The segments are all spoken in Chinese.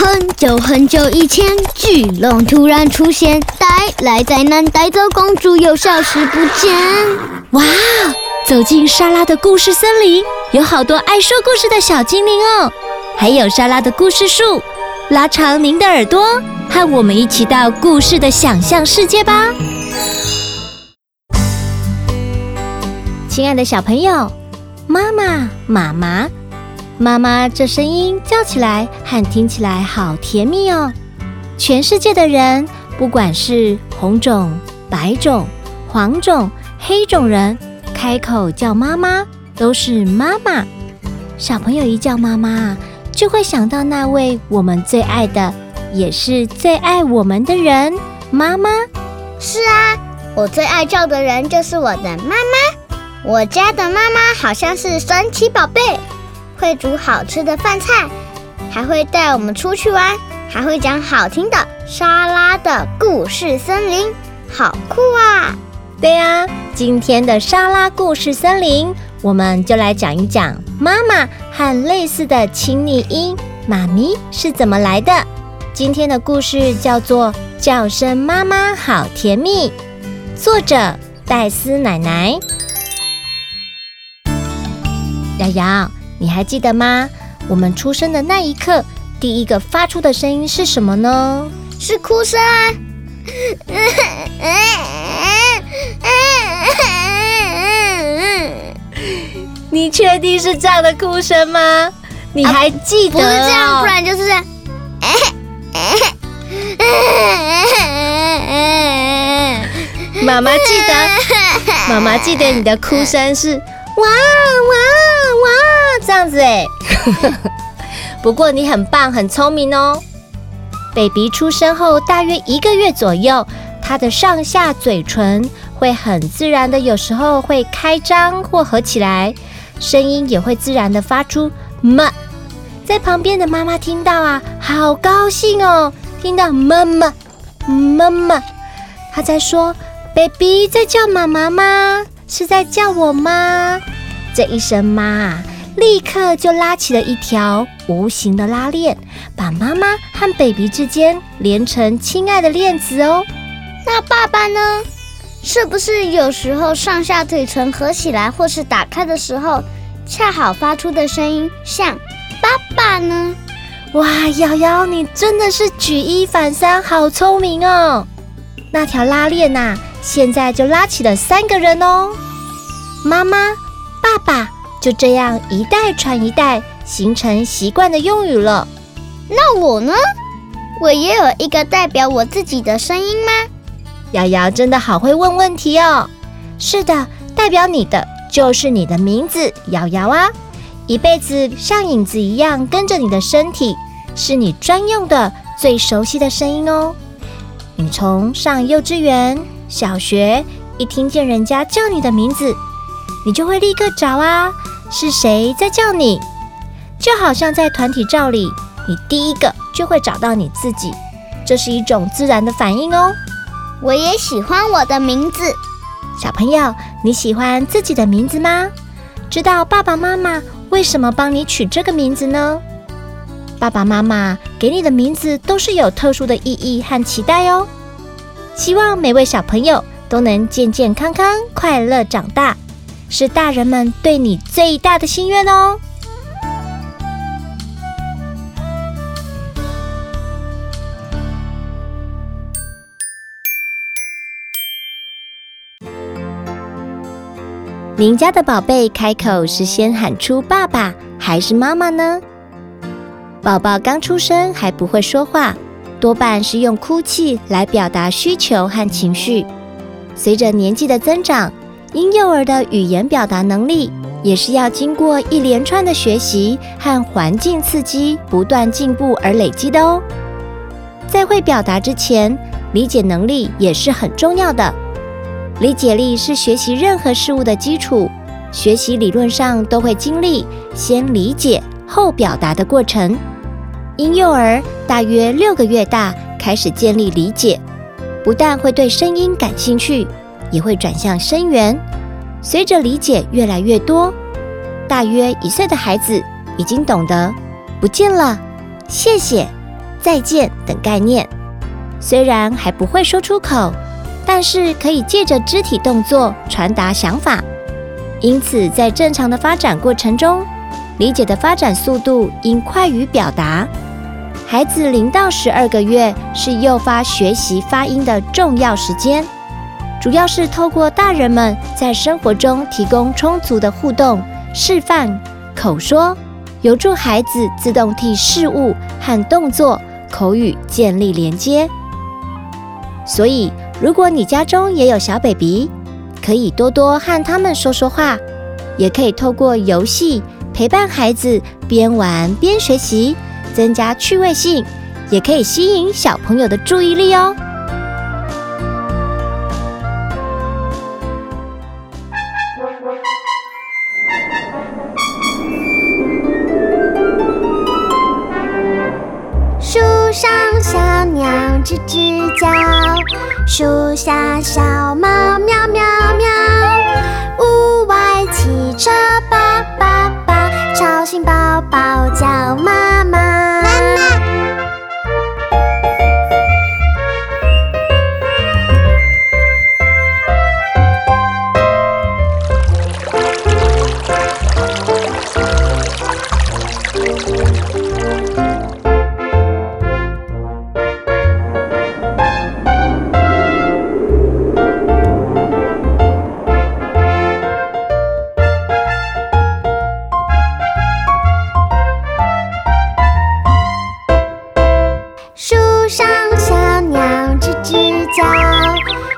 很久很久以前，巨龙突然出现，带来灾难，带走公主，又消失不见。哇！走进莎拉的故事森林，有好多爱说故事的小精灵哦，还有莎拉的故事树。拉长您的耳朵，和我们一起到故事的想象世界吧。亲爱的小朋友，妈妈，妈妈。妈妈这声音叫起来和听起来好甜蜜哦！全世界的人，不管是红种、白种、黄种、黑种人，开口叫妈妈都是妈妈。小朋友一叫妈妈，就会想到那位我们最爱的，也是最爱我们的人——妈妈。是啊，我最爱叫的人就是我的妈妈。我家的妈妈好像是神奇宝贝。会煮好吃的饭菜，还会带我们出去玩，还会讲好听的沙拉的故事森林，好酷啊！对呀，今天的沙拉故事森林，我们就来讲一讲妈妈和类似的亲昵音妈咪是怎么来的。今天的故事叫做《叫声妈妈好甜蜜》，作者黛丝奶奶。瑶瑶。你还记得吗？我们出生的那一刻，第一个发出的声音是什么呢？是哭声啊！你确定是这样的哭声吗？你还记得？啊，不是这样，不然就是这样。妈妈记得，妈妈记得你的哭声是哇哇。这样子哎，不过你很棒，很聪明哦。baby 出生后大约一个月左右，他的上下嘴唇会很自然的，有时候会开张或合起来，声音也会自然的发出妈。在旁边的妈妈听到啊，好高兴哦，听到妈妈妈妈，他在说 baby 在叫妈妈吗？是在叫我吗？这一声妈，立刻就拉起了一条无形的拉链，把妈妈和 baby 之间连成亲爱的链子哦。那爸爸呢？是不是有时候上下嘴唇合起来或是打开的时候，恰好发出的声音像爸爸呢？哇，瑶瑶，你真的是举一反三，好聪明哦！那条拉链呐，现在就拉起了三个人哦，妈妈。爸爸就这样一代传一代，形成习惯的用语了。那我呢？我也有一个代表我自己的声音吗？瑶瑶真的好会问问题哦。是的，代表你的就是你的名字，瑶瑶啊，一辈子像影子一样跟着你的身体，是你专用的、最熟悉的声音哦。你从上幼稚园、小学，一听见人家叫你的名字。你就会立刻找啊，是谁在叫你？就好像在团体照里，你第一个就会找到你自己，这是一种自然的反应哦。我也喜欢我的名字。小朋友，你喜欢自己的名字吗？知道爸爸妈妈为什么帮你取这个名字呢？爸爸妈妈给你的名字都是有特殊的意义和期待哦。希望每位小朋友都能健健康康、快乐长大。是大人们对你最大的心愿哦。您家的宝贝开口是先喊出爸爸还是妈妈呢？宝宝刚出生还不会说话，多半是用哭泣来表达需求和情绪。随着年纪的增长，婴幼儿的语言表达能力也是要经过一连串的学习和环境刺激，不断进步而累积的哦。在会表达之前，理解能力也是很重要的。理解力是学习任何事物的基础，学习理论上都会经历先理解后表达的过程。婴幼儿大约六个月大开始建立理解，不但会对声音感兴趣。也会转向声源，随着理解越来越多，大约一岁的孩子已经懂得“不见了”“谢谢”“再见等概念。虽然还不会说出口，但是可以借着肢体动作传达想法。因此，在正常的发展过程中，理解的发展速度应快于表达。孩子零到十二个月是诱发学习发音的重要时间，主要是透过大人们在生活中提供充足的互动、示范、口说，有助孩子自动替事物和动作、口语建立连接。所以，如果你家中也有小 baby，可以多多和他们说说话，也可以透过游戏陪伴孩子边玩边学习。增加趣味性，也可以吸引小朋友的注意力哦。吱吱叫，树下小猫喵喵喵，屋外汽车叭叭叭，吵醒宝宝叫妈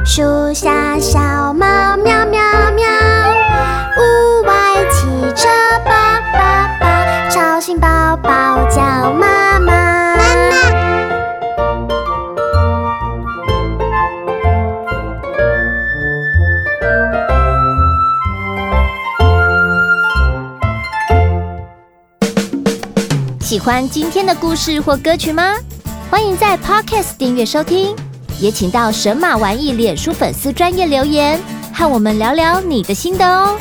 树下小猫喵喵喵，屋外汽车叭叭叭，吵醒宝宝叫妈妈。喜欢今天的故事或歌曲吗？欢迎在 Podcast 订阅收听。也请到神马玩意脸书粉丝专业留言，和我们聊聊你的心得哦。